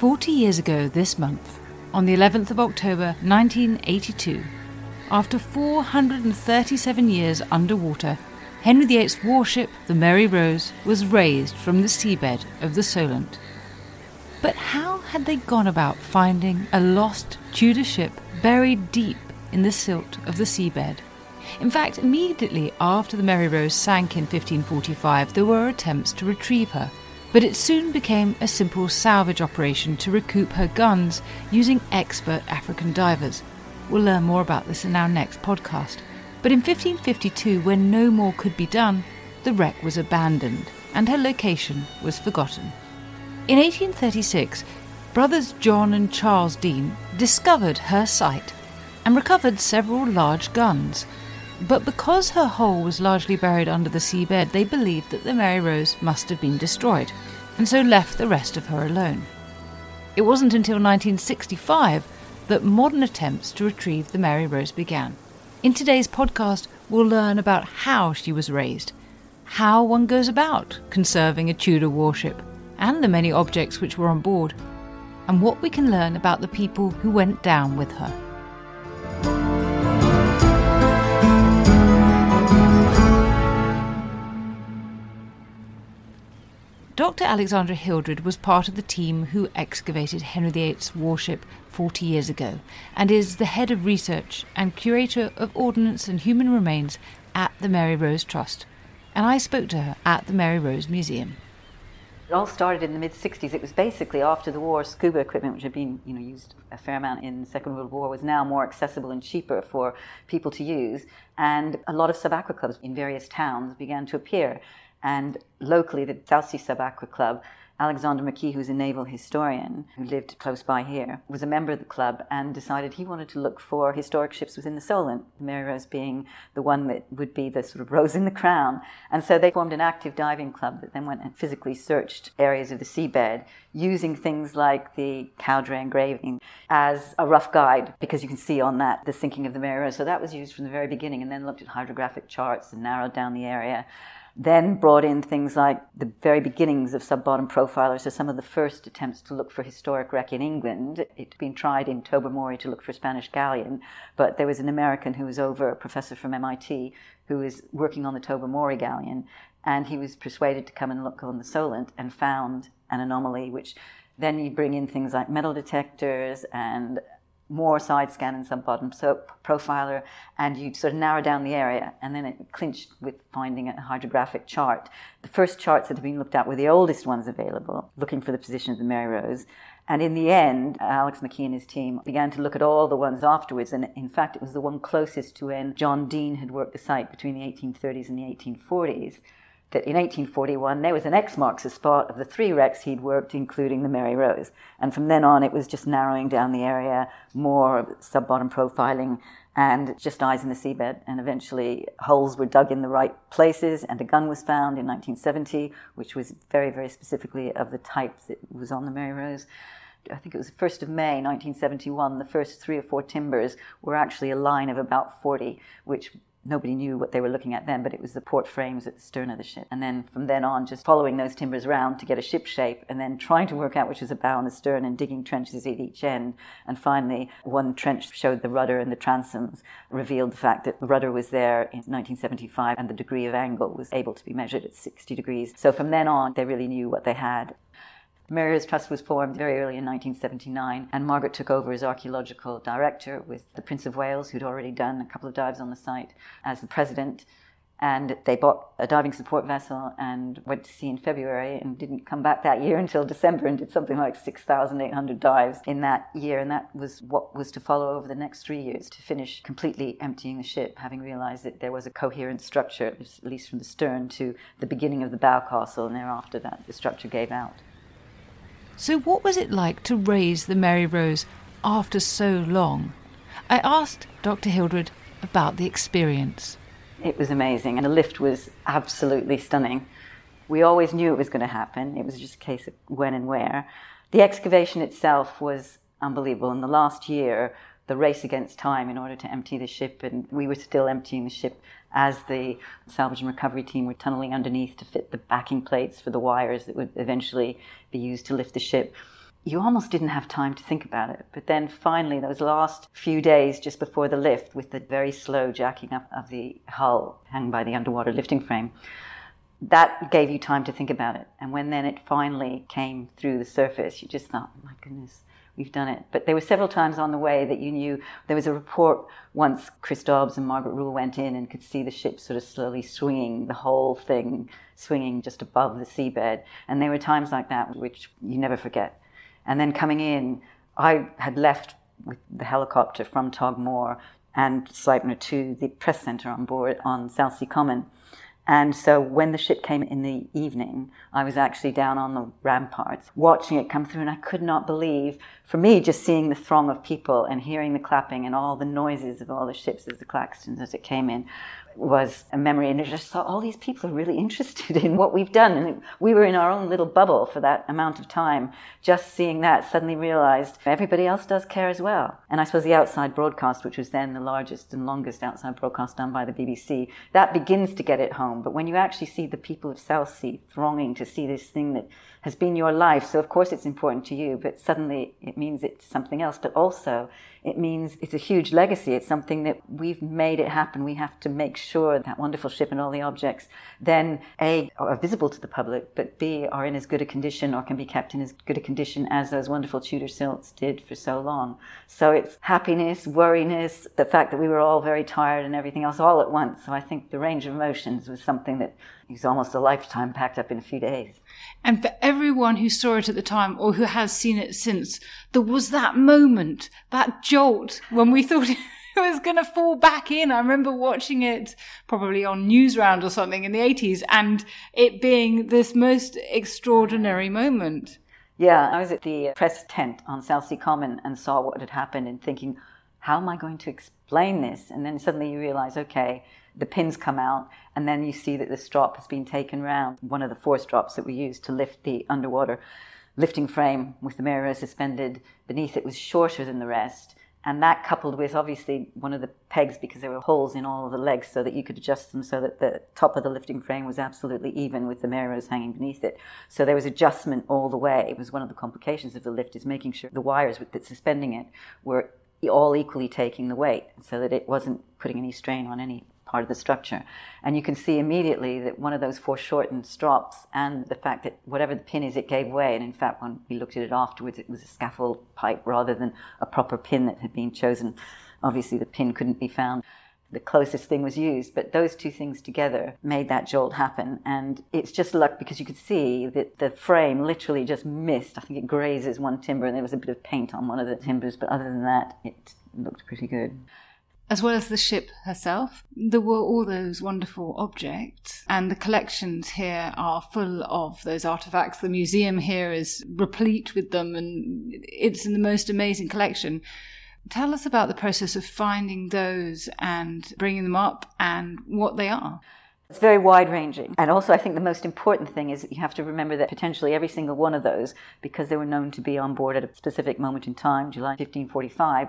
Forty years ago this month, on the 11th of October 1982, after 437 years underwater, Henry VIII's warship, the Mary Rose, was raised from the seabed of the Solent. But how had they gone about finding a lost Tudor ship buried deep in the silt of the seabed? In fact, immediately after the Mary Rose sank in 1545, there were attempts to retrieve her but it soon became a simple salvage operation to recoup her guns using expert African divers. We'll learn more about this in our next podcast. But in 1552, when no more could be done, the wreck was abandoned and her location was forgotten. In 1836, brothers John and Charles Deane discovered her site and recovered several large guns. But because her hull was largely buried under the seabed, they believed that the Mary Rose must have been destroyed, and so left the rest of her alone. It wasn't until 1965 that modern attempts to retrieve the Mary Rose began. In today's podcast, we'll learn about how she was raised, how one goes about conserving a Tudor warship, and the many objects which were on board, and what we can learn about the people who went down with her. Dr. Alexandra Hildred was part of the team who excavated Henry VIII's warship 40 years ago and is the head of research and curator of ordnance and human remains at the Mary Rose Trust. And I spoke to her at the Mary Rose Museum. It all started in the mid 60s. It was basically after the war, scuba equipment, which had been you know, used a fair amount in the Second World War, was now more accessible and cheaper for people to use. And a lot of sub aqua clubs in various towns began to appear. And locally, the Southsea Sub Aqua Club, Alexander McKee, who's a naval historian who lived close by here, was a member of the club and decided he wanted to look for historic ships within the Solent, the Mary Rose being the one that would be the sort of rose in the crown. And so they formed an active diving club that then went and physically searched areas of the seabed using things like the Cowdray engraving as a rough guide because you can see on that the sinking of the Mary Rose. So that was used from the very beginning and then looked at hydrographic charts and narrowed down the area then brought in things like the very beginnings of sub-bottom profilers, so some of the first attempts to look for historic wreck in England. It'd been tried in Tobermory to look for Spanish galleon, but there was an American who was over, a professor from MIT, who was working on the Tobermory galleon, and he was persuaded to come and look on the Solent and found an anomaly, which then you bring in things like metal detectors and more side scan and sub bottom so profiler, and you sort of narrow down the area, and then it clinched with finding a hydrographic chart. The first charts that had been looked at were the oldest ones available, looking for the position of the Mary Rose. And in the end, Alex McKee and his team began to look at all the ones afterwards. And in fact, it was the one closest to when John Deane had worked the site between the 1830s and the 1840s that in 1841 there was an X marks the spot of the three wrecks he'd worked, including the Mary Rose. And from then on, it was just narrowing down the area, more sub bottom profiling, and just eyes in the seabed. And eventually, holes were dug in the right places, and a gun was found in 1970, which was very, very specifically of the type that was on the Mary Rose. I think it was the 1st of May 1971, the first three or four timbers were actually a line of about 40, which nobody knew what they were looking at then, but it was the port frames at the stern of the ship. And then from then on, just following those timbers round to get a ship shape, and then trying to work out which was a bow and the stern, and digging trenches at each end. And finally, one trench showed the rudder and the transoms, revealed the fact that the rudder was there in 1975, and the degree of angle was able to be measured at 60 degrees. So from then on, they really knew what they had. Mary Trust was formed very early in 1979, and Margaret took over as archaeological director with the Prince of Wales, who'd already done a couple of dives on the site, as the president. And they bought a diving support vessel and went to sea in February and didn't come back that year until December and did something like 6,800 dives in that year. And that was what was to follow over the next three years to finish completely emptying the ship, having realized that there was a coherent structure, at least from the stern to the beginning of the bow castle. And thereafter that, the structure gave out. So, what was it like to raise the Mary Rose after so long? I asked Dr. Hildred about the experience. It was amazing, and the lift was absolutely stunning. We always knew it was going to happen, it was just a case of when and where. The excavation itself was unbelievable. In the last year, the race against time in order to empty the ship, and we were still emptying the ship as the salvage and recovery team were tunneling underneath to fit the backing plates for the wires that would eventually be used to lift the ship. You almost didn't have time to think about it. But then finally, those last few days just before the lift, with the very slow jacking up of the hull hung by the underwater lifting frame, that gave you time to think about it. And when then it finally came through the surface, you just thought, oh my goodness, we've done it. But there were several times on the way that you knew there was a report once Chris Dobbs and Margaret Rule went in and could see the ship sort of slowly swinging, the whole thing swinging just above the seabed. And there were times like that which you never forget. And then coming in, I had left with the helicopter from Tog Mor and Sleipner to the press centre on board on Southsea Common. And so when the ship came in the evening, I was actually down on the ramparts watching it come through, and I could not believe, for me, just seeing the throng of people and hearing the clapping and all the noises of all the ships as the claxons as it came in was a memory. And I just thought, all these people are really interested in what we've done. And we were in our own little bubble for that amount of time. Just seeing that, suddenly realized everybody else does care as well. And I suppose the outside broadcast, which was then the largest and longest outside broadcast done by the BBC, that begins to get it home. But when you actually see the people of Southsea thronging to see this thing that has been your life, so of course it's important to you, but suddenly it means it's something else. But also, it means it's a huge legacy. It's something that we've made it happen. We have to make sure that wonderful ship and all the objects then A, are visible to the public, but B, are in as good a condition or can be kept in as good a condition as those wonderful Tudor silts did for so long. So it's happiness, worriness, the fact that we were all very tired and everything else all at once. So I think the range of emotions was something that was almost a lifetime packed up in a few days. And for everyone who saw it at the time or who has seen it since, there was that moment, that jolt when we thought it was going to fall back in. I remember watching it probably on Newsround or something in the 80s and it being this most extraordinary moment. Yeah, I was at the press tent on Southsea Common and saw what had happened and thinking, how am I going to explain this? And then suddenly you realize, okay, the pins come out, and then you see that the strop has been taken round. One of the four strops that we used to lift the underwater lifting frame with the Mary Rose suspended beneath it was shorter than the rest. And that coupled with obviously one of the pegs, because there were holes in all of the legs so that you could adjust them so that the top of the lifting frame was absolutely even with the Mary Rose hanging beneath it. So there was adjustment all the way. It was one of the complications of the lift is making sure the wires that suspending it were all equally taking the weight so that it wasn't putting any strain on any part of the structure. And you can see immediately that one of those foreshortened strops and the fact that whatever the pin is, it gave way. And in fact, when we looked at it afterwards, it was a scaffold pipe rather than a proper pin that had been chosen. Obviously, the pin couldn't be found. The closest thing was used, but those two things together made that jolt happen. And it's just luck because you could see that the frame literally just missed. I think it grazes one timber and there was a bit of paint on one of the timbers, but other than that, it looked pretty good as well as the ship herself. There were all those wonderful objects, and the collections here are full of those artifacts. The museum here is replete with them, and it's in the most amazing collection. Tell us about the process of finding those and bringing them up and what they are. It's very wide ranging. And also, I think the most important thing is that you have to remember that potentially every single one of those, because they were known to be on board at a specific moment in time, July 1545,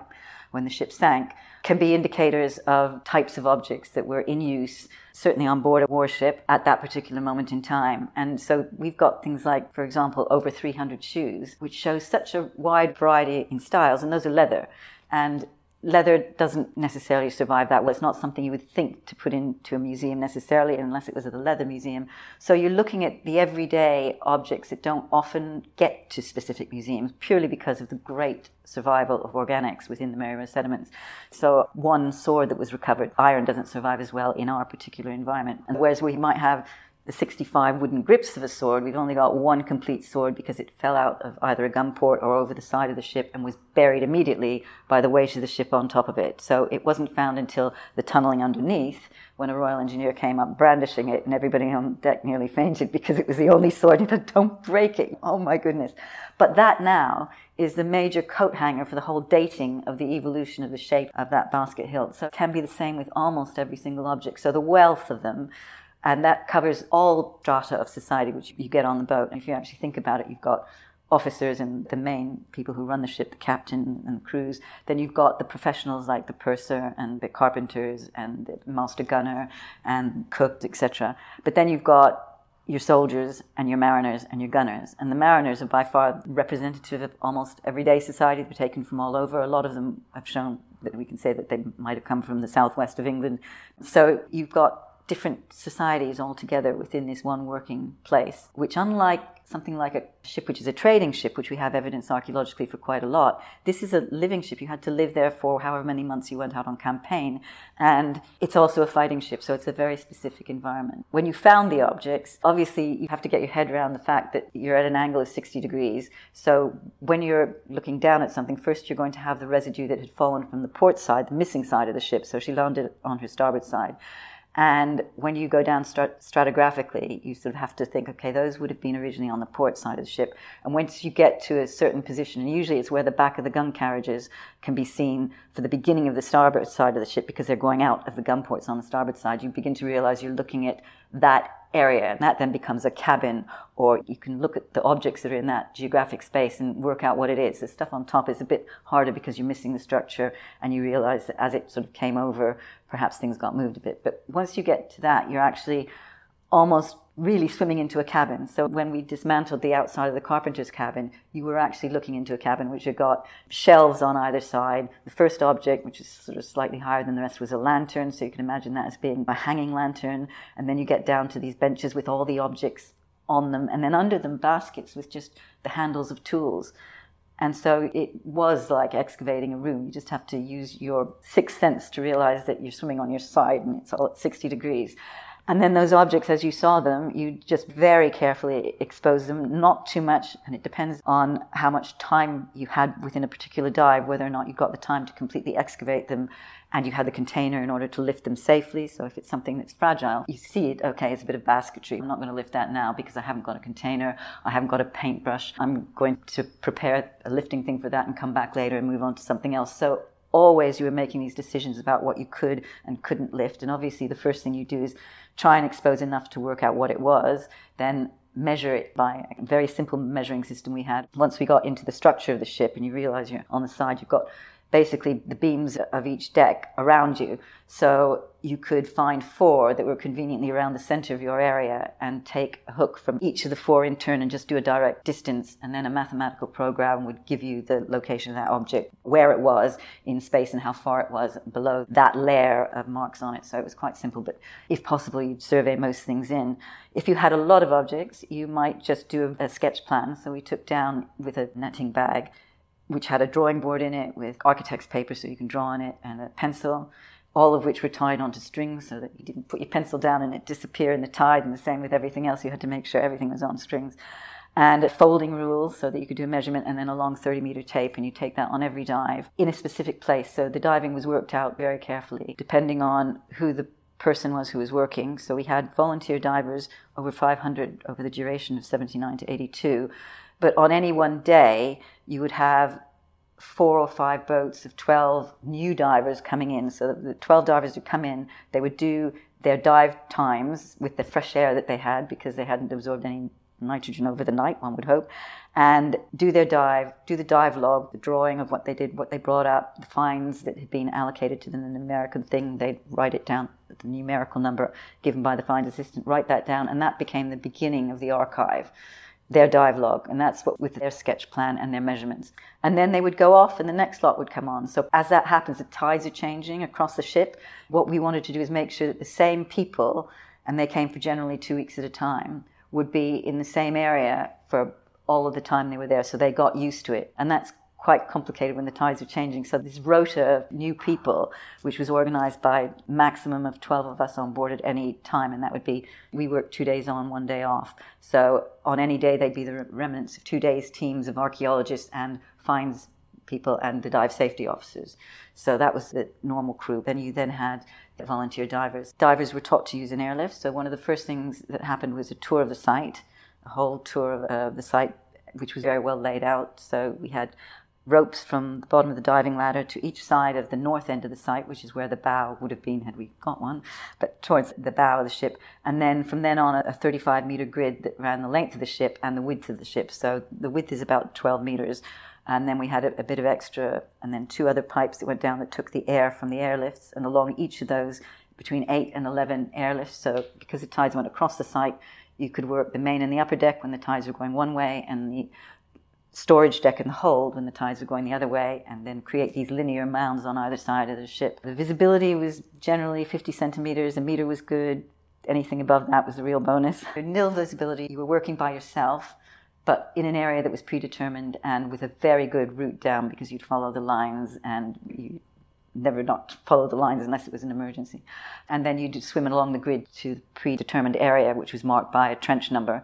when the ship sank, can be indicators of types of objects that were in use, certainly on board a warship at that particular moment in time. And so we've got things like, for example, over 300 shoes, which shows such a wide variety in styles, and those are leather. And leather doesn't necessarily survive that well. It's not something you would think to put into a museum necessarily, unless it was at a leather museum. So you're looking at the everyday objects that don't often get to specific museums purely because of the great survival of organics within the Mary Rose sediments. So one sword that was recovered, iron doesn't survive as well in our particular environment. And whereas we might have the 65 wooden grips of a sword, we've only got one complete sword because it fell out of either a gun port or over the side of the ship and was buried immediately by the weight of the ship on top of it. So it wasn't found until the tunneling underneath when a Royal Engineer came up brandishing it and everybody on deck nearly fainted because it was the only sword. Said, don't break it. Oh my goodness. But that now is the major coat hanger for the whole dating of the evolution of the shape of that basket hilt. So it can be the same with almost every single object. So the wealth of them and that covers all strata of society which you get on the boat. And if you actually think about it, you've got officers and the main people who run the ship, the captain and the crews. Then you've got the professionals like the purser and the carpenters and the master gunner and cooks, etc. But then you've got your soldiers and your mariners and your gunners. And the mariners are by far representative of almost everyday society. They're taken from all over. A lot of them have shown that we can say that they might have come from the southwest of England. So you've got different societies all together within this one working place, which, unlike something like a ship which is a trading ship, which we have evidence archaeologically for quite a lot, this is a living ship. You had to live there for however many months you went out on campaign. And it's also a fighting ship, so it's a very specific environment. When you found the objects, obviously you have to get your head around the fact that you're at an angle of 60 degrees. So when you're looking down at something, first you're going to have the residue that had fallen from the port side, the missing side of the ship. So she landed on her starboard side. And when you go down strat- stratigraphically, you sort of have to think, okay, those would have been originally on the port side of the ship. And once you get to a certain position, and usually it's where the back of the gun carriages can be seen for the beginning of the starboard side of the ship because they're going out of the gun ports on the starboard side, you begin to realize you're looking at that area, and that then becomes a cabin, or you can look at the objects that are in that geographic space and work out what it is. The stuff on top is a bit harder because you're missing the structure, and you realize that as it sort of came over, perhaps things got moved a bit. But once you get to that, you're actually almost really swimming into a cabin. So when we dismantled the outside of the carpenter's cabin, you were actually looking into a cabin which had got shelves on either side. The first object, which is sort of slightly higher than the rest, was a lantern. So you can imagine that as being a hanging lantern. And then you get down to these benches with all the objects on them. And then under them, baskets with just the handles of tools. And so it was like excavating a room. You just have to use your sixth sense to realize that you're swimming on your side and it's all at 60 degrees. And then those objects, as you saw them, you just very carefully expose them, not too much, and it depends on how much time you had within a particular dive, whether or not you got the time to completely excavate them and you had the container in order to lift them safely. So if it's something that's fragile, you see it, okay, it's a bit of basketry. I'm not going to lift that now because I haven't got a container, I haven't got a paintbrush. I'm going to prepare a lifting thing for that and come back later and move on to something else. So always you were making these decisions about what you could and couldn't lift. And obviously the first thing you do is try and expose enough to work out what it was, then measure it by a very simple measuring system we had. Once we got into the structure of the ship and you realize you're on the side, you've got basically the beams of each deck around you. So you could find four that were conveniently around the center of your area and take a hook from each of the four in turn and just do a direct distance. And then a mathematical program would give you the location of that object, where it was in space and how far it was below that layer of marks on it. So it was quite simple, but if possible, you'd survey most things in. If you had a lot of objects, you might just do a sketch plan. So we took down with a netting bag which had a drawing board in it with architect's paper so you can draw on it and a pencil, all of which were tied onto strings so that you didn't put your pencil down and it disappear in the tide. And the same with everything else, you had to make sure everything was on strings. And folding rules so that you could do a measurement and then a long 30 meter tape, and you take that on every dive in a specific place. So the diving was worked out very carefully, depending on who the person was who was working. So we had volunteer divers, over 500 over the duration of 79 to 82 but on any one day, you would have four or five boats of 12 new divers coming in. So the 12 divers would come in, they would do their dive times with the fresh air that they had because they hadn't absorbed any nitrogen over the night, one would hope, and do their dive, do the dive log, the drawing of what they did, what they brought up, the finds that had been allocated to them, an American thing, they'd write it down, the numerical number given by the finds assistant, write that down, and that became the beginning of the archive their dive log, and that's what with their sketch plan and their measurements. And then they would go off, and the next lot would come on. So as that happens, the tides are changing across the ship. What we wanted to do is make sure that the same people, and they came for generally two weeks at a time, would be in the same area for all of the time they were there. So they got used to it, and that's quite complicated when the tides were changing. So this rota of new people, which was organized by maximum of 12 of us on board at any time, and that would be we work two days on, one day off. So on any day, they'd be the remnants of two days teams of archaeologists and finds people and the dive safety officers. So that was the normal crew. Then you then had the volunteer divers. Divers were taught to use an airlift. So one of the first things that happened was a tour of the site, a whole tour of uh, the site, which was very well laid out. So we had ropes from the bottom of the diving ladder to each side of the north end of the site, which is where the bow would have been had we got one, but towards the bow of the ship. And then from then on, a 35 meter grid that ran the length of the ship and the width of the ship. So the width is about 12 meters. And then we had a, a bit of extra, and then two other pipes that went down that took the air from the airlifts. And along each of those, between 8 and 11 airlifts. So because the tides went across the site, you could work the main and the upper deck when the tides were going one way, and the storage deck and the hold when the tides were going the other way, and then create these linear mounds on either side of the ship. The visibility was generally 50 centimeters, a meter was good. Anything above that was a real bonus. Nil visibility, you were working by yourself, but in an area that was predetermined and with a very good route down because you'd follow the lines and you never not follow the lines unless it was an emergency. And then you'd swim along the grid to the predetermined area, which was marked by a trench number.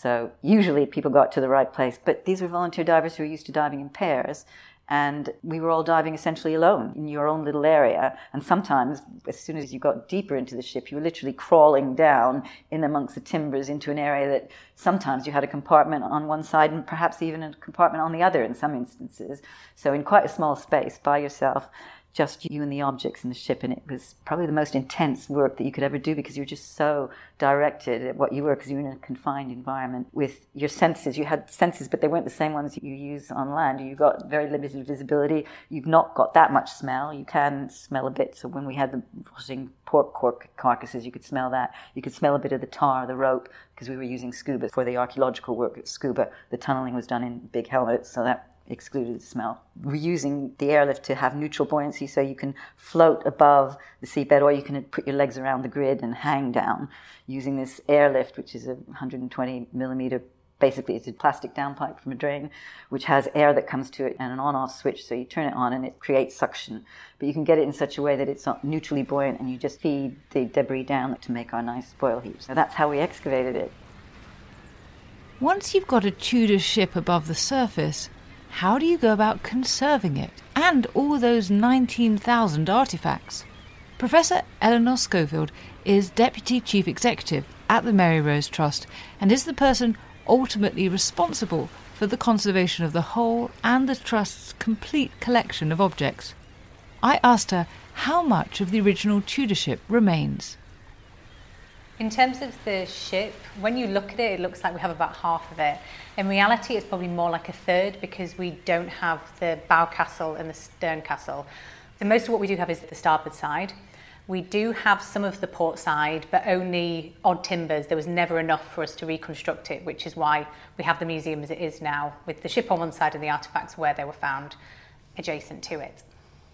So usually people got to the right place, but these were volunteer divers who were used to diving in pairs. And we were all diving essentially alone in your own little area. And sometimes, as soon as you got deeper into the ship, you were literally crawling down in amongst the timbers into an area that sometimes you had a compartment on one side and perhaps even a compartment on the other in some instances. So, in quite a small space by yourself just you and the objects in the ship, and it was probably the most intense work that you could ever do because you were just so directed at what you were because you were in a confined environment with your senses. You had senses, but they weren't the same ones you use on land. You got very limited visibility. You've not got that much smell. You can smell a bit. So when we had the rotting pork cork carcasses, you could smell that. You could smell a bit of the tar, the rope, because we were using scuba for the archaeological work at scuba. The tunneling was done in big helmets, so that excluded the smell. We're using the airlift to have neutral buoyancy so you can float above the seabed or you can put your legs around the grid and hang down. Using this airlift, which is a 120 millimeter basically it's a plastic downpipe from a drain which has air that comes to it and an on-off switch so you turn it on and it creates suction. But you can get it in such a way that it's not neutrally buoyant and you just feed the debris down to make our nice spoil heaps so that's how we excavated it. Once you've got a tudor ship above the surface how do you go about conserving it and all those 19,000 artefacts? Professor Eleanor Schofield is Deputy Chief Executive at the Mary Rose Trust and is the person ultimately responsible for the conservation of the whole and the Trust's complete collection of objects. I asked her how much of the original Tudor ship remains. In terms of the ship, when you look at it, it looks like we have about half of it. In reality, it's probably more like a third because we don't have the bow castle and the stern castle. So most of what we do have is the starboard side. We do have some of the port side, but only odd timbers. There was never enough for us to reconstruct it, which is why we have the museum as it is now, with the ship on one side and the artefacts where they were found adjacent to it.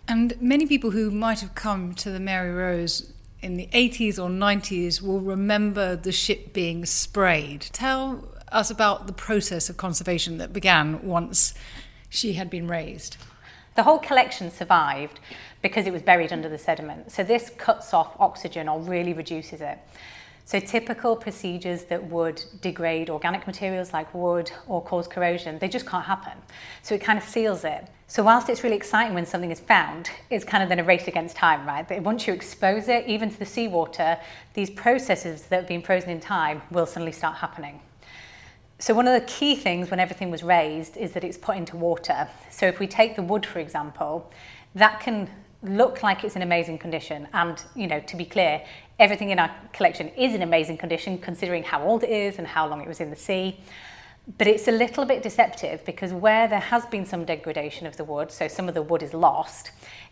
And many people who might have come to the Mary Rose in the 80s or 90s will remember the ship being sprayed. Tell us about the process of conservation that began once she had been raised. The whole collection survived because it was buried under the sediment. So this cuts off oxygen or really reduces it. So typical procedures that would degrade organic materials like wood or cause corrosion, they just can't happen. So it kind of seals it. So whilst it's really exciting when something is found, it's kind of then a race against time, right? But once you expose it, even to the seawater, these processes that have been frozen in time will suddenly start happening. So, one of the key things when everything was raised is that it's put into water. So, if we take the wood, for example, that can look like it's in amazing condition. And, you know, to be clear, everything in our collection is in amazing condition considering how old it is and how long it was in the sea. But it's a little bit deceptive because where there has been some degradation of the wood, so some of the wood is lost,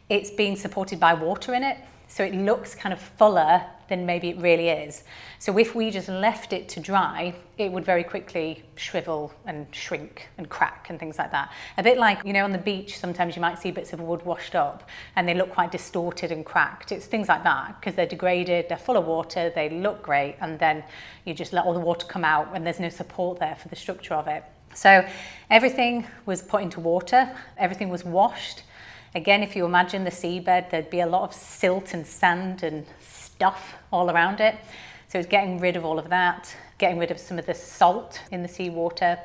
it's being supported by water in it. So it looks kind of fuller than maybe it really is. So if we just left it to dry, it would very quickly shrivel and shrink and crack and things like that. A bit like, you know, on the beach, sometimes you might see bits of wood washed up and they look quite distorted and cracked. It's things like that because they're degraded, they're full of water, they look great, and then you just let all the water come out and there's no support there for the structure of it. So everything was put into water, everything was washed. Again, if you imagine the seabed, there'd be a lot of silt and sand and stuff all around it. So it's getting rid of all of that, getting rid of some of the salt in the seawater.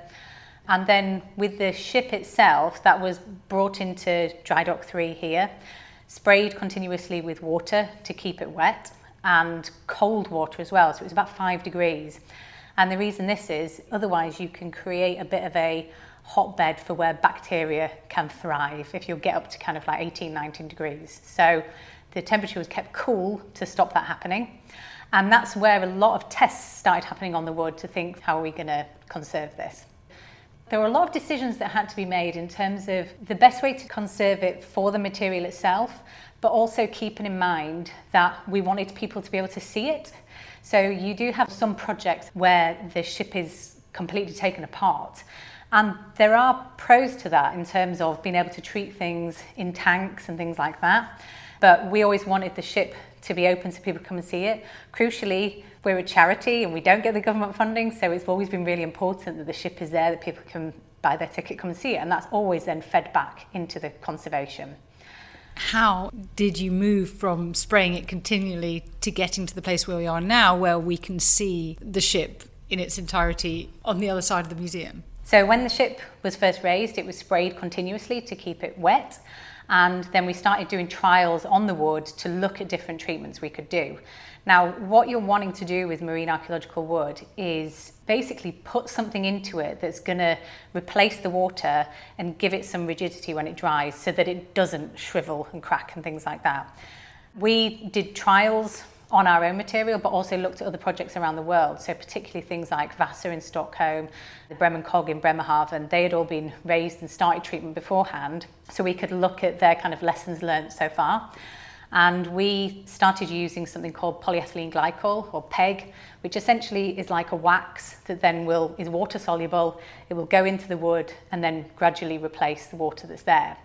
And then with the ship itself, that was brought into Dry Dock 3 here, sprayed continuously with water to keep it wet, and cold water as well. So it was about five degrees. And the reason this is, otherwise, you can create a bit of a hotbed for where bacteria can thrive if you get up to kind of like 18, 19 degrees. So the temperature was kept cool to stop that happening. And that's where a lot of tests started happening on the wood to think, how are we going to conserve this? There were a lot of decisions that had to be made in terms of the best way to conserve it for the material itself, but also keeping in mind that we wanted people to be able to see it. So you do have some projects where the ship is completely taken apart and there are pros to that in terms of being able to treat things in tanks and things like that. But we always wanted the ship to be open so people come and see it. Crucially, we're a charity and we don't get the government funding, so it's always been really important that the ship is there, that people can buy their ticket, come and see it, and that's always then fed back into the conservation. How did you move from spraying it continually to getting to the place where we are now, where we can see the ship in its entirety on the other side of the museum? So when the ship was first raised, it was sprayed continuously to keep it wet. And then we started doing trials on the wood to look at different treatments we could do. Now, what you're wanting to do with marine archaeological wood is basically put something into it that's going to replace the water and give it some rigidity when it dries so that it doesn't shrivel and crack and things like that. We did trials on our own material, but also looked at other projects around the world. So particularly things like Vasa in Stockholm, the Bremen Cog in Bremerhaven, they had all been raised and started treatment beforehand. So we could look at their kind of lessons learned so far. And we started using something called polyethylene glycol or PEG, which essentially is like a wax that then will is water soluble. It will go into the wood and then gradually replace the water that's there.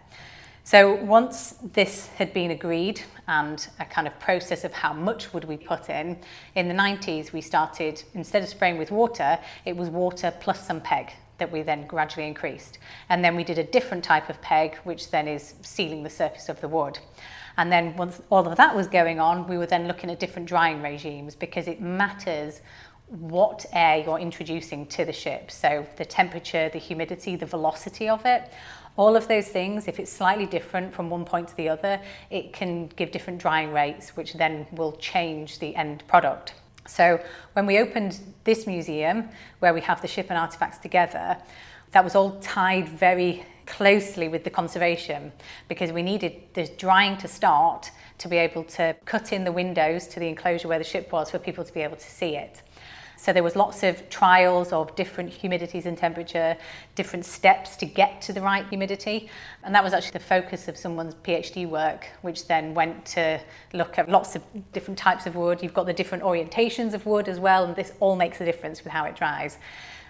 So once this had been agreed and a kind of process of how much would we put in, in the 90s we started, instead of spraying with water, it was water plus some PEG that we then gradually increased. And then we did a different type of PEG, which then is sealing the surface of the wood. And then once all of that was going on, we were then looking at different drying regimes because it matters what air you're introducing to the ship. So the temperature, the humidity, the velocity of it. All of those things, if it's slightly different from one point to the other, it can give different drying rates, which then will change the end product. So when we opened this museum, where we have the ship and artifacts together, that was all tied very closely with the conservation because we needed the drying to start to be able to cut in the windows to the enclosure where the ship was for people to be able to see it. So there was lots of trials of different humidities and temperature, different steps to get to the right humidity. And that was actually the focus of someone's PhD work, which then went to look at lots of different types of wood. You've got the different orientations of wood as well, and this all makes a difference with how it dries.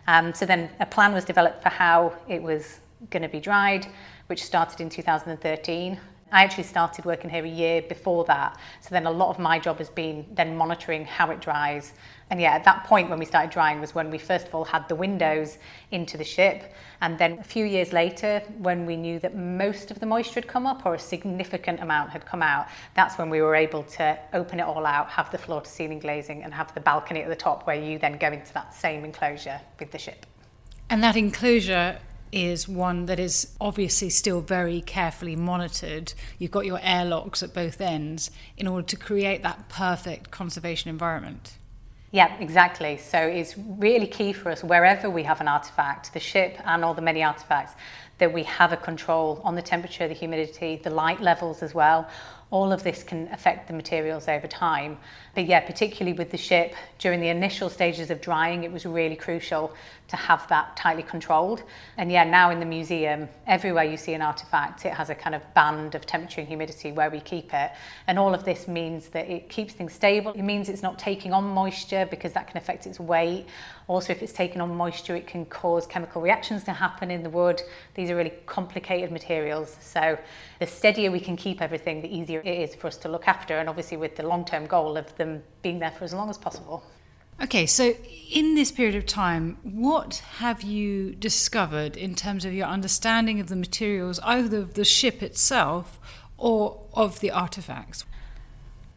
Um, so then a plan was developed for how it was going to be dried, which started in 2013. I actually started working here a year before that. So then a lot of my job has been then monitoring how it dries. And yeah, at that point when we started drying was when we first of all had the windows into the ship. And then a few years later, when we knew that most of the moisture had come up or a significant amount had come out, that's when we were able to open it all out, have the floor to ceiling glazing, and have the balcony at the top where you then go into that same enclosure with the ship. And that enclosure is one that is obviously still very carefully monitored. You've got your airlocks at both ends in order to create that perfect conservation environment. Yeah, exactly. So it's really key for us wherever we have an artifact, the ship and all the many artifacts, that we have a control on the temperature, the humidity, the light levels as well. All of this can affect the materials over time. But yeah, particularly with the ship, during the initial stages of drying, it was really crucial to have that tightly controlled. And yeah, now in the museum, everywhere you see an artifact, it has a kind of band of temperature and humidity where we keep it. And all of this means that it keeps things stable. It means it's not taking on moisture because that can affect its weight. Also, if it's taking on moisture, it can cause chemical reactions to happen in the wood. These are really complicated materials. So the steadier we can keep everything, the easier it is for us to look after. And obviously with the long-term goal of them being there for as long as possible. Okay, so in this period of time, what have you discovered in terms of your understanding of the materials, either of the ship itself or of the artifacts?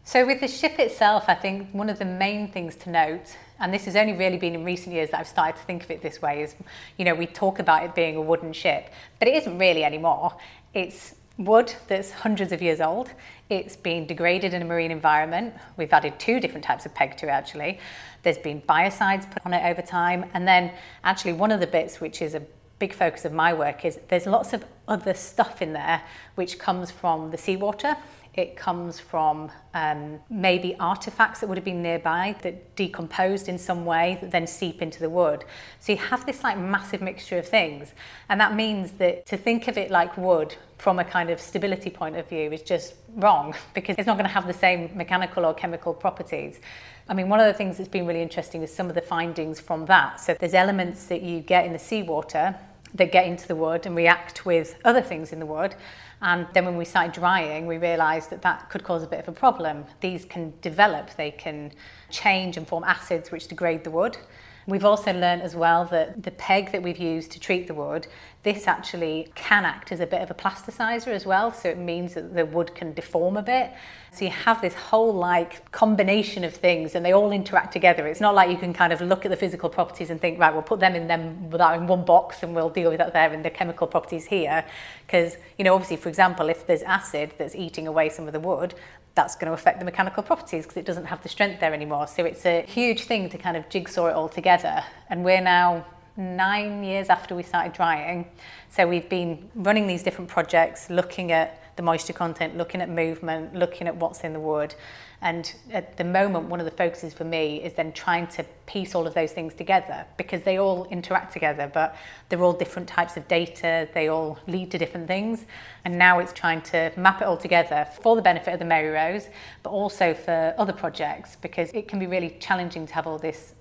So, with the ship itself, I think one of the main things to note, and this has only really been in recent years that I've started to think of it this way, is you know, we talk about it being a wooden ship, but it isn't really anymore. It's wood that's hundreds of years old. It's been degraded in a marine environment. We've added two different types of PEG to it actually. There's been biocides put on it over time. And then actually one of the bits which is a big focus of my work is there's lots of other stuff in there which comes from the seawater. It comes from um, maybe artifacts that would have been nearby that decomposed in some way that then seep into the wood. So you have this like massive mixture of things. And that means that to think of it like wood from a kind of stability point of view is just wrong because it's not going to have the same mechanical or chemical properties. I mean, one of the things that's been really interesting is some of the findings from that. So there's elements that you get in the seawater that get into the wood and react with other things in the wood. And then when we started drying, we realised that that could cause a bit of a problem. These can develop, they can change and form acids which degrade the wood. We've also learned as well that the PEG that we've used to treat the wood, this actually can act as a bit of a plasticizer as well. So it means that the wood can deform a bit. So you have this whole like combination of things and they all interact together. It's not like you can kind of look at the physical properties and think, right, we'll put them in them without in one box and we'll deal with that there and the chemical properties here. Because, you know, obviously, for example, if there's acid that's eating away some of the wood, that's going to affect the mechanical properties because it doesn't have the strength there anymore. So it's a huge thing to kind of jigsaw it all together. And we're now nine years after we started drying. So we've been running these different projects, looking at the moisture content, looking at movement, looking at what's in the wood. And at the moment, one of the focuses for me is then trying to piece all of those things together because they all interact together, but they're all different types of data, they all lead to different things. And now it's trying to map it all together for the benefit of the Mary Rose, but also for other projects because it can be really challenging to have all this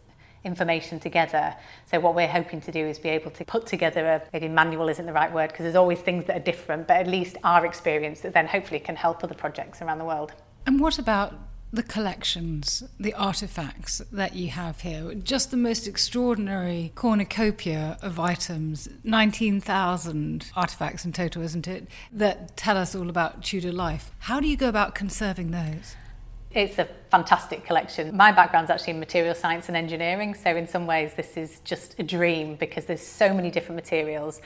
information together. So what we're hoping to do is be able to put together a maybe manual isn't the right word because there's always things that are different, but at least our experience that then hopefully can help other projects around the world. And what about the collections, the artifacts that you have here? Just the most extraordinary cornucopia of items, 19,000 artifacts in total, isn't it? That tell us all about Tudor life. How do you go about conserving those? It's a fantastic collection. My background's actually in material science and engineering, so in some ways this is just a dream because there's so many different materials.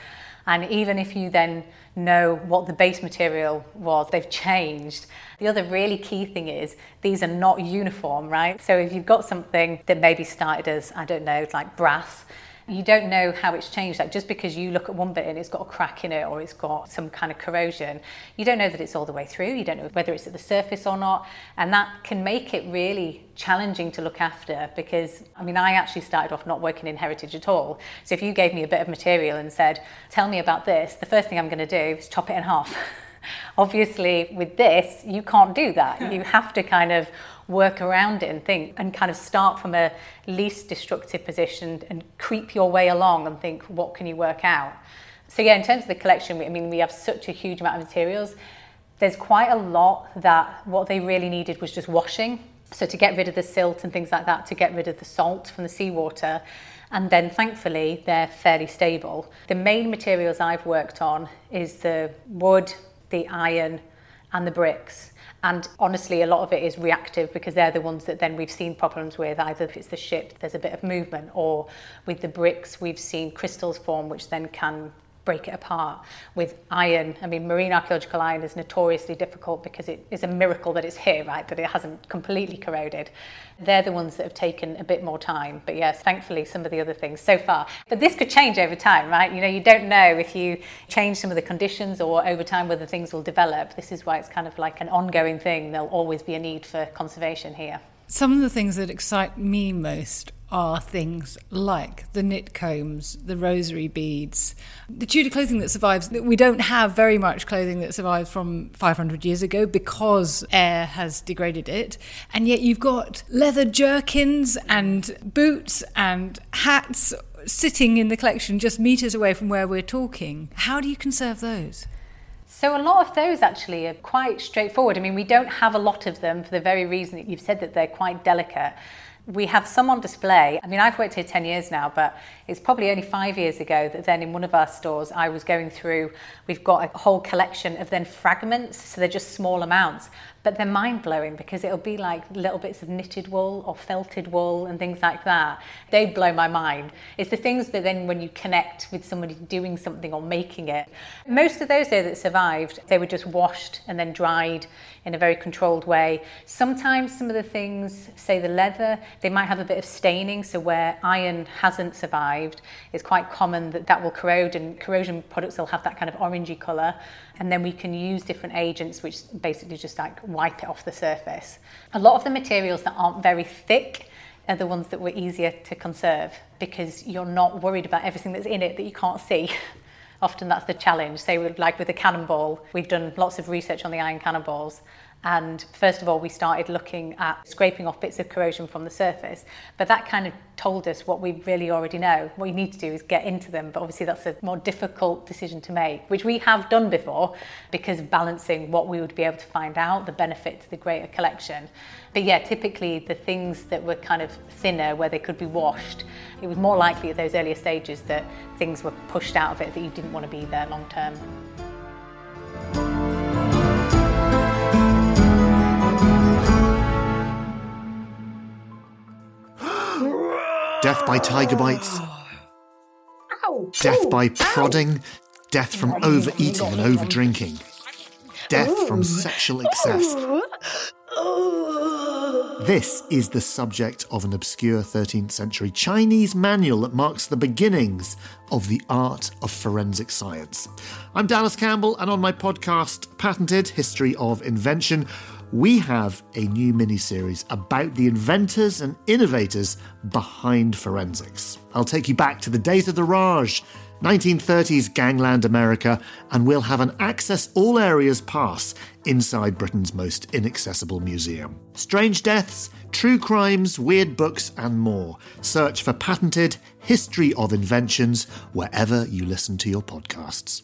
And even if you then know what the base material was, they've changed. The other really key thing is these are not uniform, right? So if you've got something that maybe started as, I don't know, like brass, you don't know how it's changed. Like just because you look at one bit and it's got a crack in it or it's got some kind of corrosion, you don't know that it's all the way through. You don't know whether it's at the surface or not. And that can make it really challenging to look after because, I mean, I actually started off not working in heritage at all. So if you gave me a bit of material and said, tell me about this, the first thing I'm going to do is chop it in half. Obviously, with this, you can't do that. You have to kind of work around it and think and kind of start from a least destructive position and creep your way along and think, what can you work out? So, yeah, in terms of the collection, I mean, we have such a huge amount of materials. There's quite a lot that what they really needed was just washing. So, to get rid of the silt and things like that, to get rid of the salt from the seawater. And then thankfully, they're fairly stable. The main materials I've worked on is the wood, the iron, and the bricks. And honestly, a lot of it is reactive because they're the ones that then we've seen problems with. Either if it's the ship, there's a bit of movement, or with the bricks, we've seen crystals form, which then can break it apart with iron. I mean, marine archaeological iron is notoriously difficult because it is a miracle that it's here, right? That it hasn't completely corroded. They're the ones that have taken a bit more time. But yes, thankfully, some of the other things so far. But this could change over time, right? You know, you don't know if you change some of the conditions or over time whether things will develop. This is why it's kind of like an ongoing thing. There'll always be a need for conservation here. Some of the things that excite me most are things like the knit combs, the rosary beads, the Tudor clothing that survives. We don't have very much clothing that survives from 500 years ago because air has degraded it. And yet you've got leather jerkins and boots and hats sitting in the collection just meters away from where we're talking. How do you conserve those? So a lot of those actually are quite straightforward. I mean, we don't have a lot of them for the very reason that you've said that they're quite delicate. We have some on display. I mean, I've worked here 10 years now, but it's probably only five years ago that then in one of our stores I was going through, we've got a whole collection of then fragments, so they're just small amounts but they're mind blowing because it'll be like little bits of knitted wool or felted wool and things like that. They blow my mind. It's the things that then when you connect with somebody doing something or making it. Most of those there that survived, they were just washed and then dried in a very controlled way. Sometimes some of the things, say the leather, they might have a bit of staining. So where iron hasn't survived, it's quite common that that will corrode and corrosion products will have that kind of orangey colour and then we can use different agents which basically just like wipe it off the surface. A lot of the materials that aren't very thick are the ones that were easier to conserve because you're not worried about everything that's in it that you can't see. Often that's the challenge. Say, like with the cannonball, we've done lots of research on the iron cannonballs and first of all, we started looking at scraping off bits of corrosion from the surface. But that kind of told us what we really already know. What you need to do is get into them. But obviously, that's a more difficult decision to make, which we have done before because of balancing what we would be able to find out, the benefit to the greater collection. But yeah, typically the things that were kind of thinner, where they could be washed, it was more likely at those earlier stages that things were pushed out of it that you didn't want to be there long term. Death by tiger bites. Death by prodding. Death from overeating and overdrinking. Death from sexual excess. This is the subject of an obscure 13th century Chinese manual that marks the beginnings of the art of forensic science. I'm Dallas Campbell, and on my podcast, Patented History of Invention, we have a new mini series about the inventors and innovators behind forensics. I'll take you back to the days of the Raj, 1930s gangland America, and we'll have an access all areas pass inside Britain's most inaccessible museum. Strange deaths, true crimes, weird books, and more. Search for patented History of Inventions wherever you listen to your podcasts.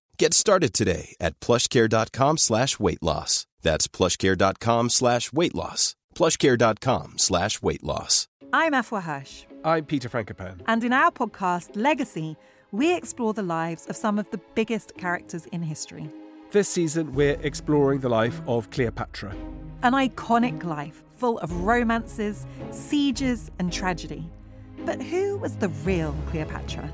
Get started today at plushcare.com slash weight loss. That's plushcare.com slash weight loss. Plushcare.com slash weight loss. I'm Afua Hirsch. I'm Peter Frankopan. And in our podcast, Legacy, we explore the lives of some of the biggest characters in history. This season, we're exploring the life of Cleopatra. An iconic life full of romances, sieges, and tragedy. But who was the real Cleopatra?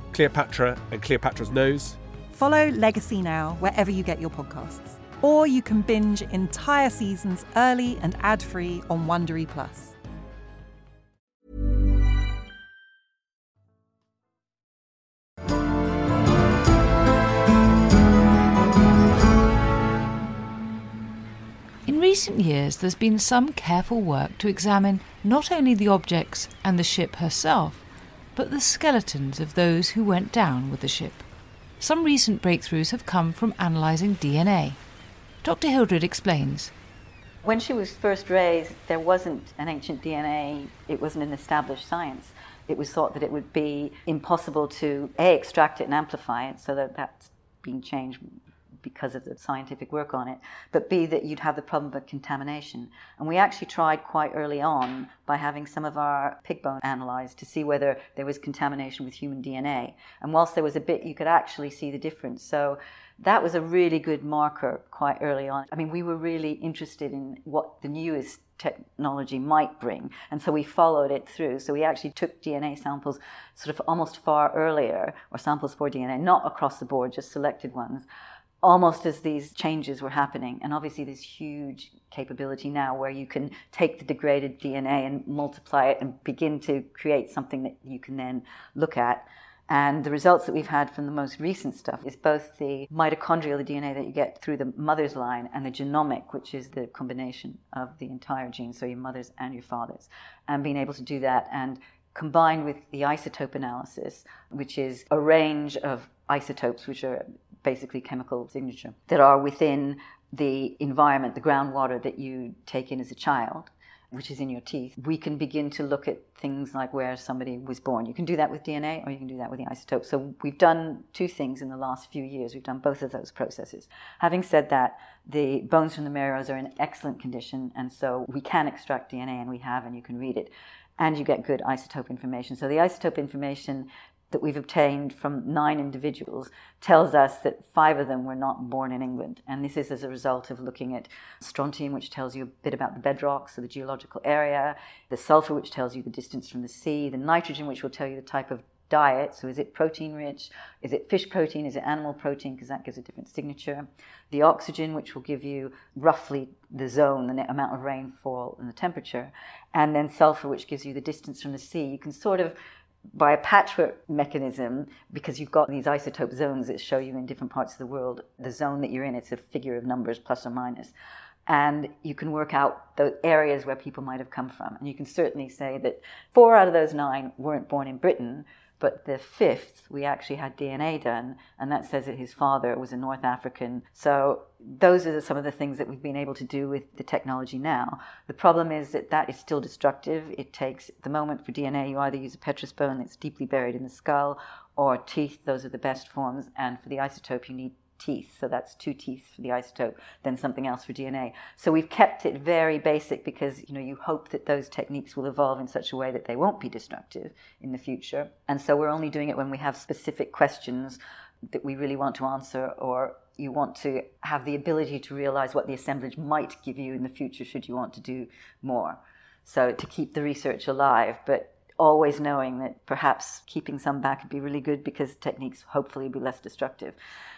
Cleopatra, and Cleopatra's nose, Follow Legacy now wherever you get your podcasts. Or you can binge entire seasons early and ad free on Wondery Plus. In recent years, there's been some careful work to examine not only the objects and the ship herself, but the skeletons of those who went down with the ship. Some recent breakthroughs have come from analysing DNA. Dr. Hildred explains. When she was first raised, there wasn't an ancient DNA, it wasn't an established science. It was thought that it would be impossible to A, extract it and amplify it, so that that's been changed because of the scientific work on it, but B, that you'd have the problem of contamination. And we actually tried quite early on by having some of our pig bone analysed to see whether there was contamination with human DNA. And whilst there was a bit, you could actually see the difference. So that was a really good marker quite early on. I mean, we were really interested in what the newest technology might bring. And so we followed it through. So we actually took DNA samples sort of almost far earlier, or samples for DNA, not across the board, just selected ones, almost as these changes were happening. And obviously, this huge capability now where you can take the degraded DNA and multiply it and begin to create something that you can then look at. And the results that we've had from the most recent stuff is both the mitochondrial, DNA that you get through the mother's line, and the genomic, which is the combination of the entire gene, so your mother's and your father's, and being able to do that and combined with the isotope analysis, which is a range of isotopes, which are basically chemical signature, that are within the environment, the groundwater that you take in as a child, which is in your teeth, we can begin to look at things like where somebody was born. You can do that with DNA or you can do that with the isotope. So we've done two things in the last few years. We've done both of those processes. Having said that, the bones from the Mary Rose are in excellent condition, and so we can extract DNA, and we have, and you can read it. And you get good isotope information. So the isotope information that we've obtained from nine individuals tells us that five of them were not born in England. And this is as a result of looking at strontium, which tells you a bit about the bedrock, so the geological area, the sulfur, which tells you the distance from the sea, the nitrogen, which will tell you the type of diet. So, is it protein rich? Is it fish protein? Is it animal protein? Because that gives a different signature. The oxygen, which will give you roughly the zone, the amount of rainfall, and the temperature. And then sulfur, which gives you the distance from the sea. You can sort of by a patchwork mechanism, because you've got these isotope zones that show you in different parts of the world, the zone that you're in, it's a figure of numbers plus or minus. And you can work out the areas where people might have come from. And you can certainly say that four out of those nine weren't born in Britain, but the fifth, we actually had DNA done, and that says that his father was a North African. So those are some of the things that we've been able to do with the technology now. The problem is that that is still destructive. It takes, at the moment for DNA, you either use a petrous bone that's deeply buried in the skull, or teeth, those are the best forms, and for the isotope, you need teeth. So that's two teeth for the isotope, then something else for DNA. So we've kept it very basic because you know you hope that those techniques will evolve in such a way that they won't be destructive in the future. And so we're only doing it when we have specific questions that we really want to answer or you want to have the ability to realize what the assemblage might give you in the future should you want to do more. So to keep the research alive, but always knowing that perhaps keeping some back would be really good because techniques hopefully be less destructive.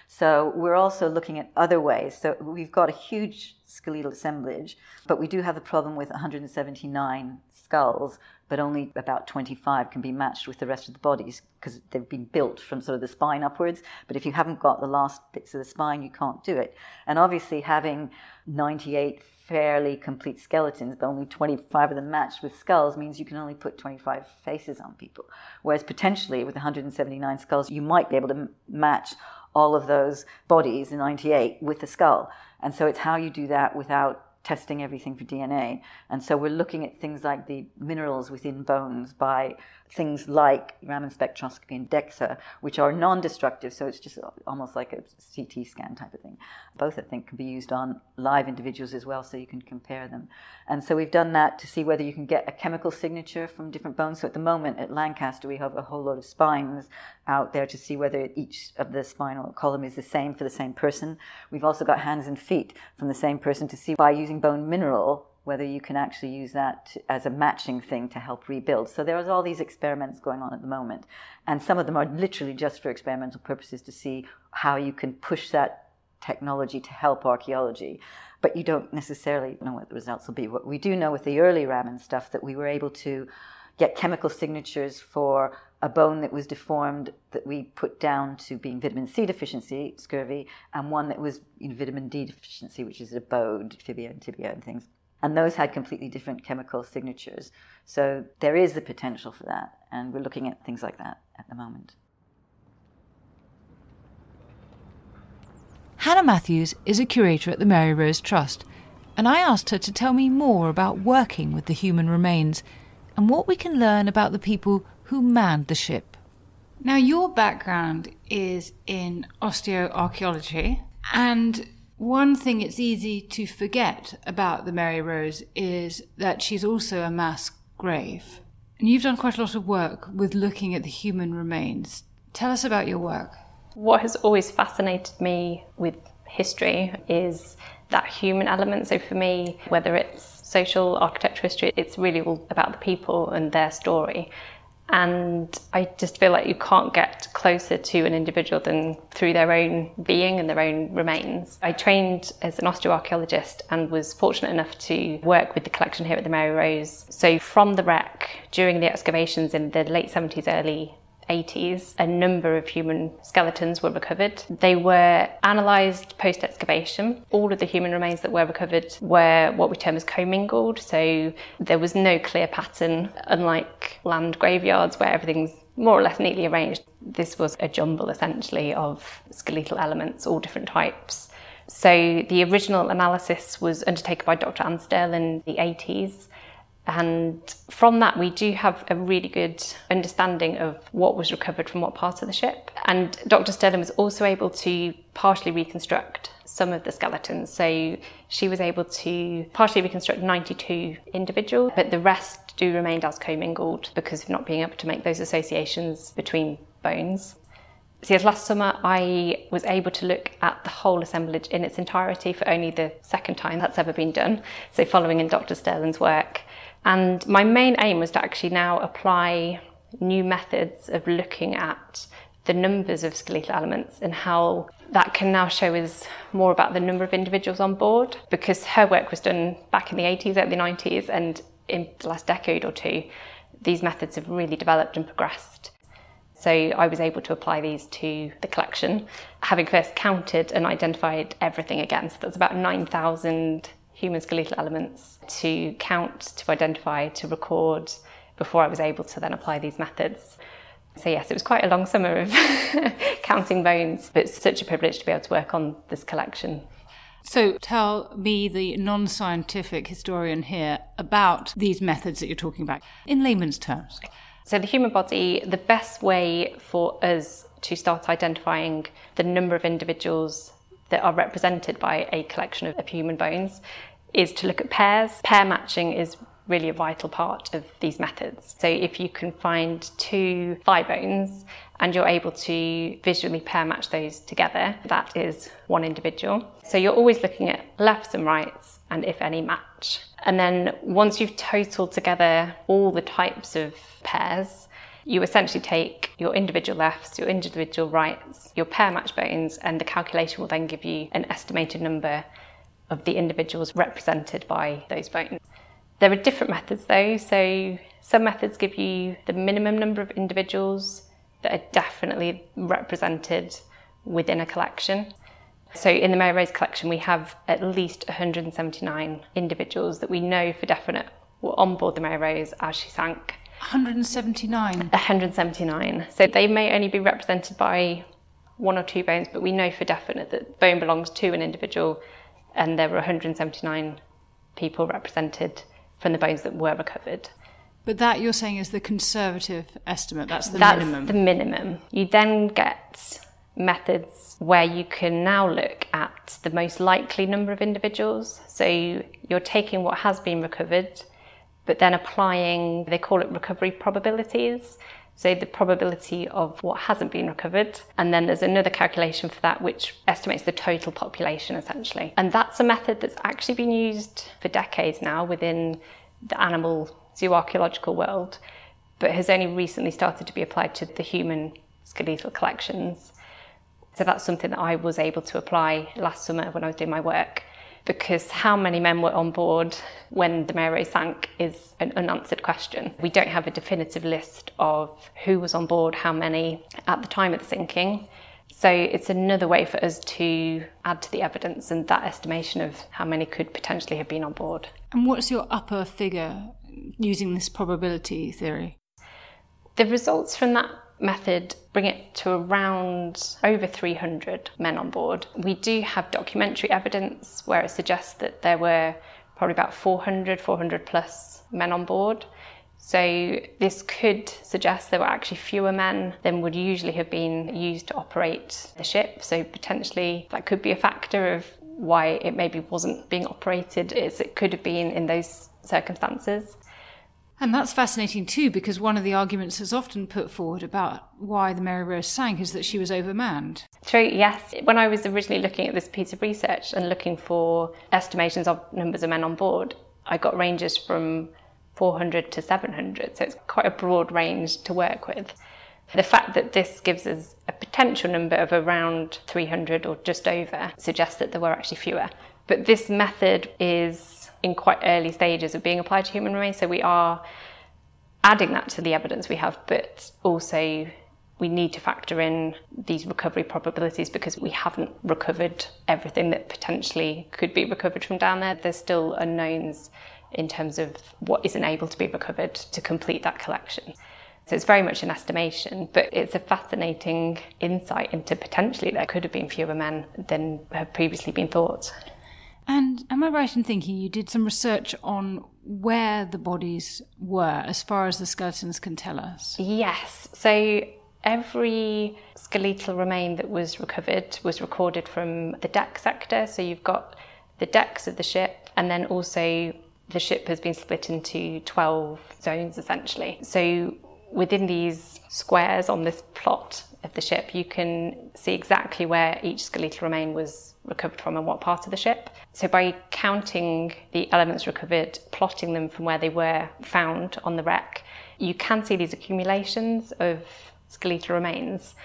So we're also looking at other ways. So we've got a huge skeletal assemblage, but we do have the problem with 179 skulls, but only about 25 can be matched with the rest of the bodies because they've been built from sort of the spine upwards. But if you haven't got the last bits of the spine, you can't do it. And obviously, having 98 fairly complete skeletons, but only 25 of them matched with skulls means you can only put 25 faces on people. Whereas potentially with 179 skulls, you might be able to match all of those bodies in 98 with the skull. And so it's how you do that without testing everything for DNA. And so we're looking at things like the minerals within bones by things like Raman spectroscopy and DEXA, which are non destructive, so it's just almost like a CT scan type of thing. Both, I think, can be used on live individuals as well, so you can compare them. And so we've done that to see whether you can get a chemical signature from different bones. So at the moment at Lancaster, we have a whole lot of spines out there to see whether each of the spinal column is the same for the same person. We've also got hands and feet from the same person to see by using bone mineral whether you can actually use that as a matching thing to help rebuild. So there's all these experiments going on at the moment, and some of them are literally just for experimental purposes to see how you can push that technology to help archaeology. But you don't necessarily know what the results will be. What we do know with the early Raman stuff that we were able to get chemical signatures for a bone that was deformed that we put down to being vitamin C deficiency, scurvy, and one that was know, vitamin D deficiency, which is a bowed fibia and tibia and things and those had completely different chemical signatures. So there is the potential for that, and we're looking at things like that at the moment. Hannah Matthews is a curator at the Mary Rose Trust, and I asked her to tell me more about working with the human remains and what we can learn about the people who manned the ship. Now, your background is in osteoarchaeology, and one thing it's easy to forget about the Mary Rose is that she's also a mass grave. And you've done quite a lot of work with looking at the human remains. Tell us about your work. What has always fascinated me with history is that human element. So for me, whether it's social architectural history, it's really all about the people and their story. And I just feel like you can't get closer to an individual than through their own being and their own remains. I trained as an osteoarchaeologist and was fortunate enough to work with the collection here at the Mary Rose. So, from the wreck, during the excavations in the late 70s, early 80s, a number of human skeletons were recovered. They were analysed post excavation. All of the human remains that were recovered were what we term as commingled, so there was no clear pattern, unlike land graveyards where everything's more or less neatly arranged. This was a jumble essentially of skeletal elements, all different types. So the original analysis was undertaken by Dr. Anne in the 80s and from that, we do have a really good understanding of what was recovered from what part of the ship. And Dr. Stirland was also able to partially reconstruct some of the skeletons. So she was able to partially reconstruct 92 individuals, but the rest do remain as commingled because of not being able to make those associations between bones. So yes, last summer I was able to look at the whole assemblage in its entirety for only the second time that's ever been done. So following in Dr. Stirland's work. And my main aim was to actually now apply new methods of looking at the numbers of skeletal elements and how that can now show us more about the number of individuals on board because her work was done back in the 80s, early 90s, and in the last decade or two, these methods have really developed and progressed. So I was able to apply these to the collection, having first counted and identified everything again. So that's about 9,000 human skeletal elements to count, to identify, to record before I was able to then apply these methods. So, yes, it was quite a long summer of counting bones, but it's such a privilege to be able to work on this collection. So, tell me, the non scientific historian here, about these methods that you're talking about in layman's terms. So, the human body, the best way for us to start identifying the number of individuals that are represented by a collection of, human bones is to look at pairs. Pair matching is really a vital part of these methods. So if you can find two thigh bones and you're able to visually pair match those together, that is one individual. So you're always looking at lefts and rights and if any match. And then once you've totaled together all the types of pairs, you essentially take your individual lefts, your individual rights, your pair match bones, and the calculation will then give you an estimated number of the individuals represented by those bones. There are different methods though, so some methods give you the minimum number of individuals that are definitely represented within a collection. So in the Mary Rose collection, we have at least 179 individuals that we know for definite were on board the Mary Rose as she sank. 179. 179. So they may only be represented by one or two bones, but we know for definite that bone belongs to an individual, and there were 179 people represented from the bones that were recovered. But that you're saying is the conservative estimate. That's the That's minimum. the minimum. You then get methods where you can now look at the most likely number of individuals. So you're taking what has been recovered, but then applying, they call it recovery probabilities. So the probability of what hasn't been recovered. And then there's another calculation for that, which estimates the total population essentially. And that's a method that's actually been used for decades now within the animal zooarchaeological world, but has only recently started to be applied to the human skeletal collections. So that's something that I was able to apply last summer when I was doing my work. Because how many men were on board when the Mary sank is an unanswered question. We don't have a definitive list of who was on board, how many at the time of the sinking. So it's another way for us to add to the evidence and that estimation of how many could potentially have been on board. and what's your upper figure using this probability theory? The results from that method bring it to around over 300 men on board. We do have documentary evidence where it suggests that there were probably about 400, 400 plus men on board. So this could suggest there were actually fewer men than would usually have been used to operate the ship. So potentially that could be a factor of why it maybe wasn't being operated as it could have been in those circumstances. And that's fascinating too, because one of the arguments that's often put forward about why the Mary Rose sank is that she was overmanned. True, yes. When I was originally looking at this piece of research and looking for estimations of numbers of men on board, I got ranges from 400 to 700, so it's quite a broad range to work with. The fact that this gives us a potential number of around 300 or just over suggests that there were actually fewer. But this method is in quite early stages of being applied to human remains, so we are adding that to the evidence we have, but also we need to factor in these recovery probabilities because we haven't recovered everything that potentially could be recovered from down there. There's still unknowns in terms of what isn't able to be recovered to complete that collection. So it's very much an estimation, but it's a fascinating insight into potentially there could have been fewer men than have previously been thought. And am I right in thinking you did some research on where the bodies were as far as the skeletons can tell us? Yes. So every skeletal remain that was recovered was recorded from the deck sector. So you've got the decks of the ship, and then also the ship has been split into 12 zones essentially. So within these squares on this plot of the ship, you can see exactly where each skeletal remain was recovered from and what part of the ship. So by counting the elements recovered, plotting them from where they were found on the wreck, you can see these accumulations of skeletal remains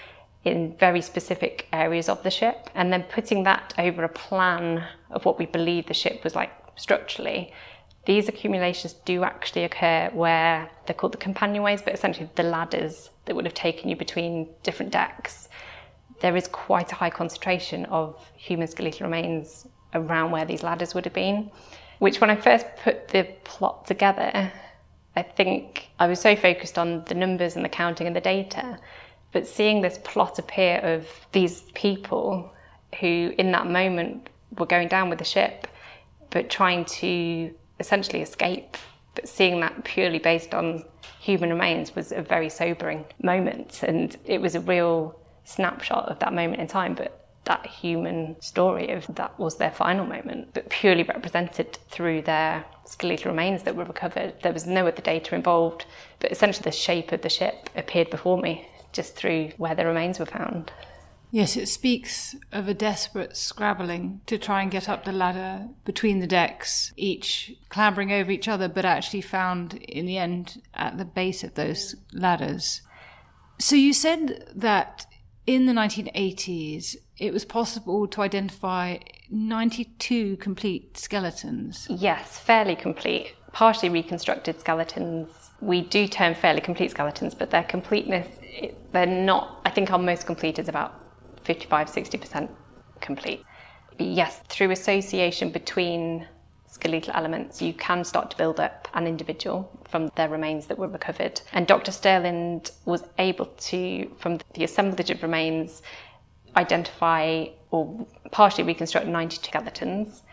in very specific areas of the ship and then putting that over a plan of what we believe the ship was like structurally these accumulations do actually occur where they're called the companionways, but essentially the ladders that would have taken you between different decks. There is quite a high concentration of human skeletal remains around where these ladders would have been, which when I first put the plot together, I think I was so focused on the numbers and the counting and the data, but seeing this plot appear of these people who in that moment were going down with the ship, but trying to essentially escape. But seeing that purely based on human remains was a very sobering moment. And it was a real snapshot of that moment in time. But that human story of that was their final moment, but purely represented through their skeletal remains that were recovered. There was no other data involved, but essentially the shape of the ship appeared before me just through where the remains were found. Yes, it speaks of a desperate scrabbling to try and get up the ladder between the decks, each clambering over each other, but actually found in the end at the base of those ladders. So you said that in the 1980s it was possible to identify 92 complete skeletons. Yes, fairly complete. Partially reconstructed skeletons. We do term fairly complete skeletons, but their completeness, they're not, I think our most complete is about 55 60% complete. Yes, through association between skeletal elements, you can start to build up an individual from their remains that were recovered. And Dr. Stirland was able to, from the assemblage of remains, identify or partially reconstruct 92 skeletons.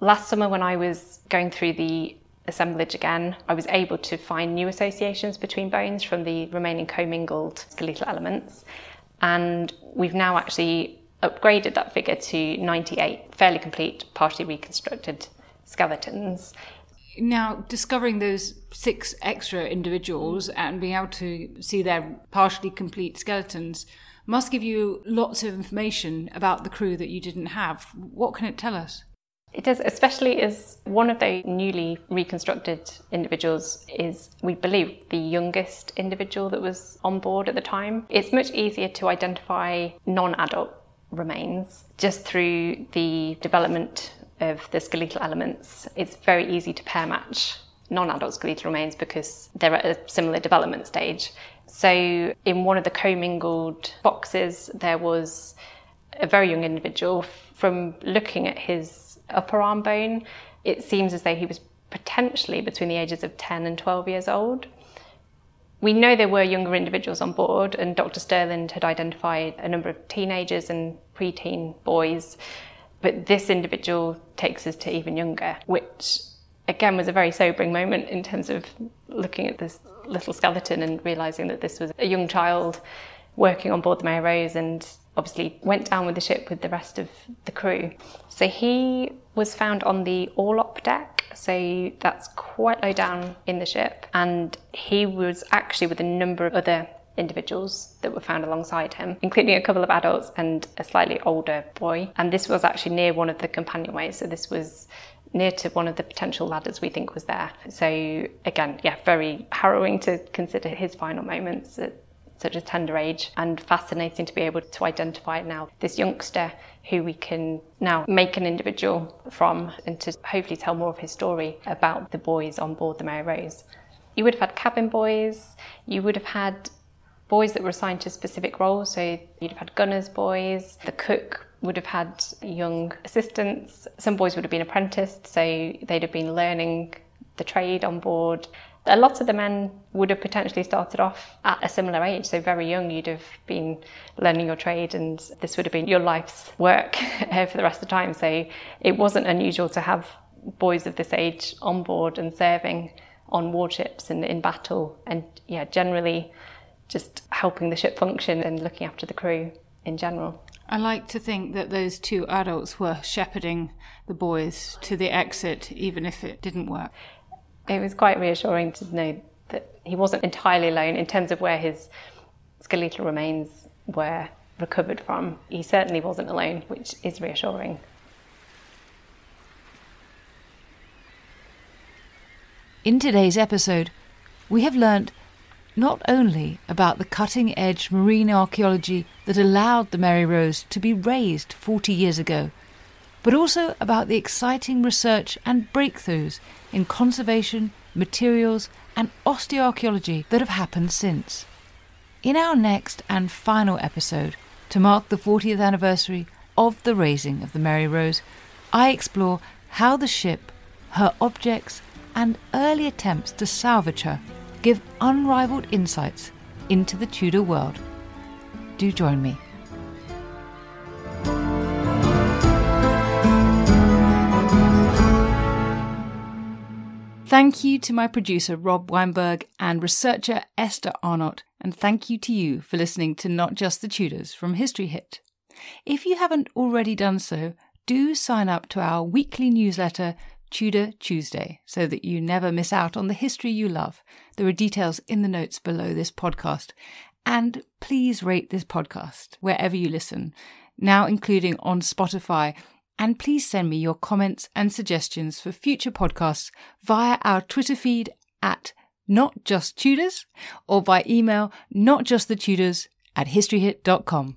Last summer, when I was going through the assemblage again, I was able to find new associations between bones from the remaining commingled skeletal elements. And we've now actually upgraded that figure to 98 fairly complete, partially reconstructed skeletons. Now, discovering those six extra individuals and being able to see their partially complete skeletons must give you lots of information about the crew that you didn't have. What can it tell us? It does, especially as one of the newly reconstructed individuals is, we believe, the youngest individual that was on board at the time. It's much easier to identify non adult remains just through the development of the skeletal elements. It's very easy to pair match non adult skeletal remains because they're at a similar development stage. So, in one of the commingled boxes, there was a very young individual. From looking at his upper arm bone, it seems as though he was potentially between the ages of 10 and 12 years old. We know there were younger individuals on board, and Dr. Stirland had identified a number of teenagers and preteen boys, but this individual takes us to even younger, which again was a very sobering moment in terms of looking at this little skeleton and realizing that this was a young child working on board the Mary Rose and obviously went down with the ship with the rest of the crew. So he was found on the orlop deck, so that's quite low down in the ship, and he was actually with a number of other individuals that were found alongside him, including a couple of adults and a slightly older boy. And this was actually near one of the companionways, so this was near to one of the potential ladders we think was there. So again, yeah, very harrowing to consider his final moments at such a tender age and fascinating to be able to identify now this youngster who we can now make an individual from and to hopefully tell more of his story about the boys on board the Mary Rose. You would have had cabin boys, you would have had boys that were assigned to specific roles, so you'd have had gunners boys, the cook would have had young assistants, some boys would have been apprenticed, so they'd have been learning the trade on board. A lot of the men would have potentially started off at a similar age, so very young, you'd have been learning your trade, and this would have been your life's work uh, for the rest of the time. So it wasn't unusual to have boys of this age on board and serving on warships and in battle, and yeah, generally just helping the ship function and looking after the crew in general. I like to think that those two adults were shepherding the boys to the exit, even if it didn't work it was quite reassuring to know that he wasn't entirely alone in terms of where his skeletal remains were recovered from. He certainly wasn't alone, which is reassuring. In today's episode, we have learnt not only about the cutting edge marine archaeology that allowed the Mary Rose to be raised 40 years ago, but also about the exciting research and breakthroughs in conservation, materials, and osteoarchaeology that have happened since. In our next and final episode, to mark the 40th anniversary of the raising of the Mary Rose, I explore how the ship, her objects, and early attempts to salvage her give unrivaled insights into the Tudor world. Do join me. Thank you to my producer Rob Weinberg and researcher Esther Arnott, and thank you to you for listening to Not Just the Tudors from History Hit. If you haven't already done so, do sign up to our weekly newsletter, Tudor Tuesday, so that you never miss out on the history you love. There are details in the notes below this podcast. And please rate this podcast wherever you listen, now including on Spotify and please send me your comments and suggestions for future podcasts via our Twitter feed at Not Just Tudors or by email notjustthetudors at historyhit.com.